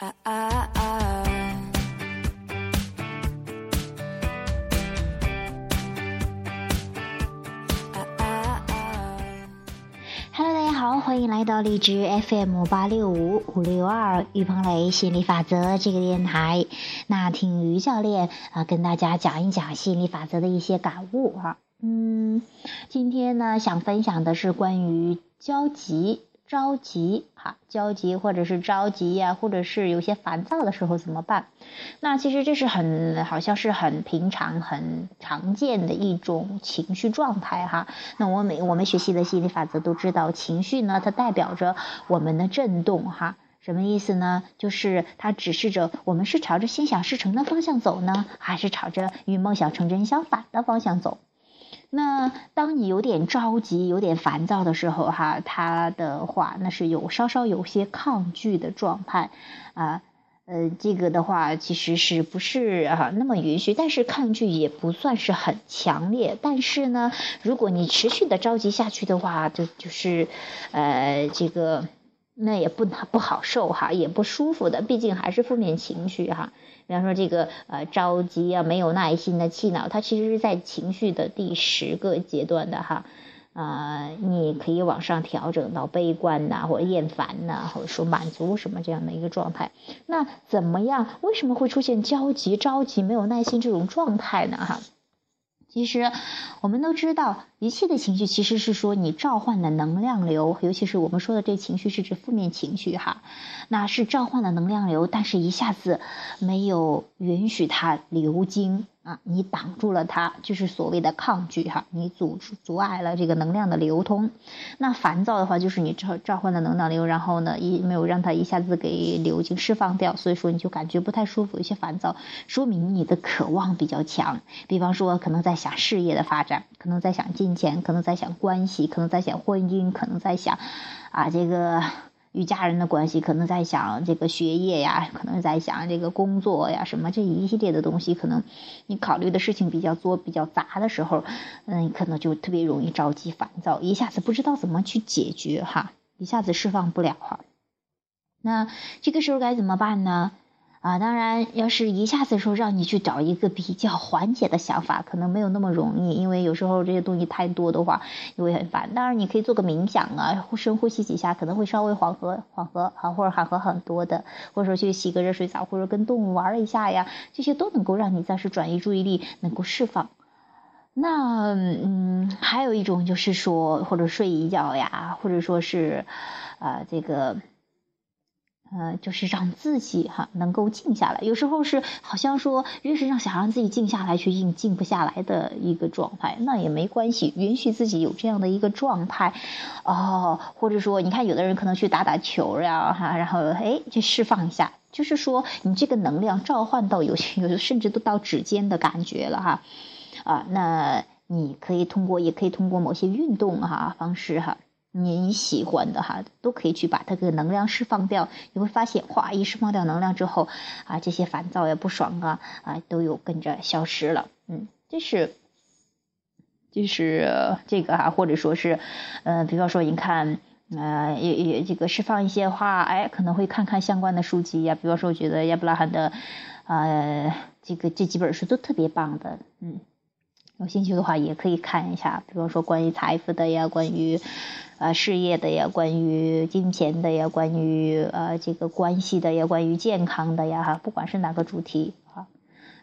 啊啊啊啊啊啊 Hello，大家好，欢迎来到荔枝 FM 八六五五六二于鹏雷心理法则这个电台。那听于教练啊、跟大家讲一讲心理法则的一些感悟哈、嗯，今天呢想分享的是关于焦急、着急哈，焦急或者是着急呀、或者是有些烦躁的时候怎么办？那其实这是很好像是很平常、很常见的一种情绪状态哈。那我每我们学习的心理法则都知道，情绪呢它代表着我们的震动哈。什么意思呢？就是它指示着我们是朝着心想事成的方向走呢，还是朝着与梦想成真相反的方向走？那当你有点着急、有点烦躁的时候，哈，他的话那是有稍稍有些抗拒的状态，啊，呃，这个的话其实是不是啊那么允许？但是抗拒也不算是很强烈。但是呢，如果你持续的着急下去的话，就就是，呃，这个那也不不好受哈，也不舒服的，毕竟还是负面情绪哈。比方说这个呃着急啊，没有耐心的气恼，它其实是在情绪的第十个阶段的哈。啊、你可以往上调整到悲观呐、或者厌烦呐、或者说满足什么这样的一个状态。那怎么样？为什么会出现焦急、着急、没有耐心这种状态呢？哈，其实我们都知道，一切的情绪其实是说你召唤的能量流，尤其是我们说的这情绪是指负面情绪哈，那是召唤的能量流，但是一下子没有允许它流经啊，你挡住了它，就是所谓的抗拒哈，你阻阻碍了这个能量的流通。那烦躁的话，就是你召召唤的能量流，然后呢，一没有让它一下子给流经释放掉，所以说你就感觉不太舒服，有些烦躁，说明你的渴望比较强。比方说，可能在想事业的发展，可能在想金钱，可能在想关系，可能在想婚姻，可能在想啊这个与家人的关系，可能在想这个学业呀，可能在想这个工作呀，什么这一系列的东西，可能你考虑的事情比较多、比较杂的时候，嗯，可能就特别容易着急、烦躁，一下子不知道怎么去解决哈，一下子释放不了哈。那这个时候该怎么办呢？啊，当然，要是一下子说让你去找一个比较缓解的想法，可能没有那么容易，因为有时候这些东西太多的话，你会很烦。当然，你可以做个冥想啊，深呼吸几下，可能会稍微缓和缓和啊，或者缓和很多的，或者说去洗个热水澡，或者跟动物玩一下呀，这些都能够让你暂时转移注意力，能够释放。那嗯，还有一种就是说，或者睡一觉呀，或者说是，啊、这个。呃，就是让自己哈能够静下来。有时候是好像说，越是让想让自己静下来，却静静不下来的一个状态，那也没关系，允许自己有这样的一个状态，哦，或者说，你看有的人可能去打打球呀，哈，然后哎，去释放一下，就是说你这个能量召唤到有些 有甚至都到指尖的感觉了哈，啊，那你可以通过，也可以通过某些运动哈方式哈。你喜欢的哈，都可以去把它个能量释放掉。你会发现，哗，一释放掉能量之后，啊，这些烦躁呀、不爽啊，啊，都有跟着消失了。嗯，这是，就是这个哈，或者说是，呃，比方说，你看，呃，也也这个释放一些话，哎，可能会看看相关的书籍呀。比方说，我觉得亚伯拉罕的，呃，这个这几本书都特别棒的，嗯。有兴趣的话，也可以看一下，比方说关于财富的呀，关于呃事业的呀，关于金钱的呀，关于呃这个关系的呀，关于健康的呀，哈，不管是哪个主题啊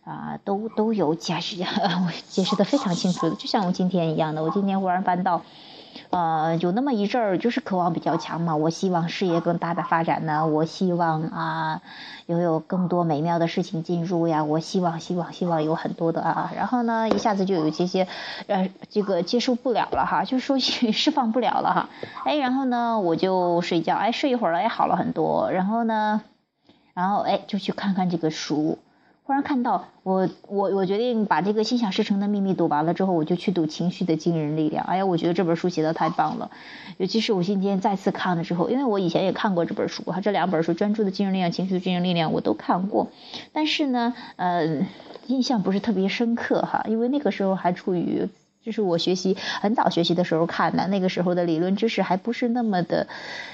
啊，都都有解释，我解释的非常清楚，就像我今天一样的，我今天忽然翻到。呃，有那么一阵儿，就是渴望比较强嘛。我希望事业更大的发展呢，我希望啊，拥有更多美妙的事情进入呀。我希望，希望，希望有很多的啊。然后呢，一下子就有这些，呃，这个接受不了了哈，就是说 释放不了了哈。哎，然后呢，我就睡觉，哎，睡一会儿了，哎，好了很多。然后呢，然后哎，就去看看这个书。忽然看到我我我决定把这个心想事成的秘密读完了之后，我就去读情绪的惊人力量。哎呀，我觉得这本书写的太棒了，尤其是我今天再次看了之后，因为我以前也看过这本书哈，这两本书《专注的惊人力量》《情绪的惊人力量》我都看过，但是呢，呃，印象不是特别深刻哈，因为那个时候还处于这是我学习很早学习的时候看的，那个时候的理论知识还不是那么的，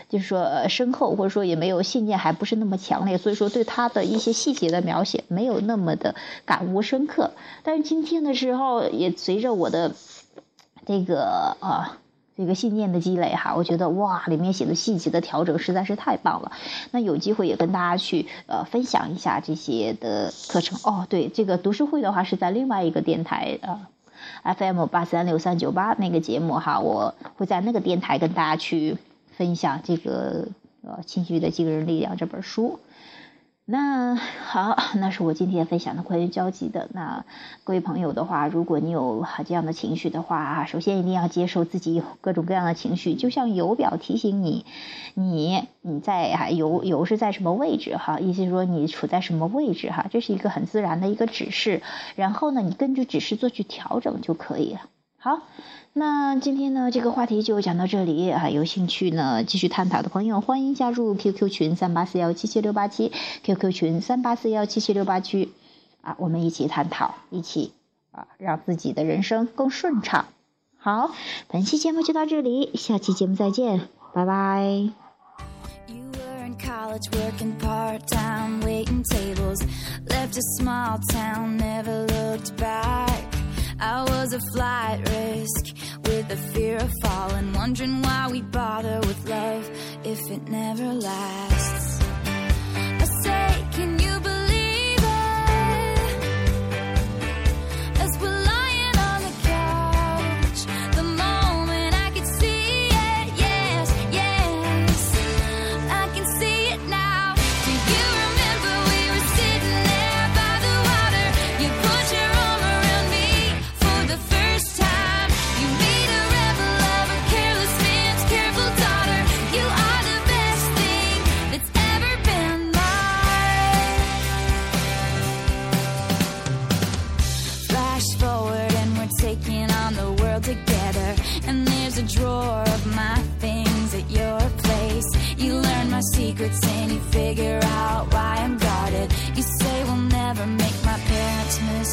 就是说深厚，或者说也没有信念，还不是那么强烈，所以说对他的一些细节的描写没有那么的感悟深刻。但是今天的时候，也随着我的这个啊。这个信念的积累哈，我觉得哇，里面写的细节的调整实在是太棒了。那有机会也跟大家去呃分享一下这些的课程哦。对，这个读书会的话是在另外一个电台呃 FM 八三六三九八那个节目哈，我会在那个电台跟大家去分享这个呃《情绪的惊人力量》这本书。那好，那是我今天分享的关于交集的。那各位朋友的话，如果你有这样的情绪的话，首先一定要接受自己有各种各样的情绪，就像油表提醒你，你你在哈油油是在什么位置哈，意思是说你处在什么位置哈，这是一个很自然的一个指示。然后呢，你根据指示做去调整就可以了。好那今天呢这个话题就讲到这里啊有兴趣呢继续探讨的朋友欢迎加入 qq 群三八四幺七七六八七 qq 群三八四幺七七六八区啊我们一起探讨一起啊让自己的人生更顺畅。好本期节目就到这里下期节目再见拜拜。You were in college working parttime waiting tables. Left a small town never looked back. I was a flight risk with the fear of falling, wondering why we bother with love if it never lasts.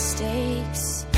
Mistakes.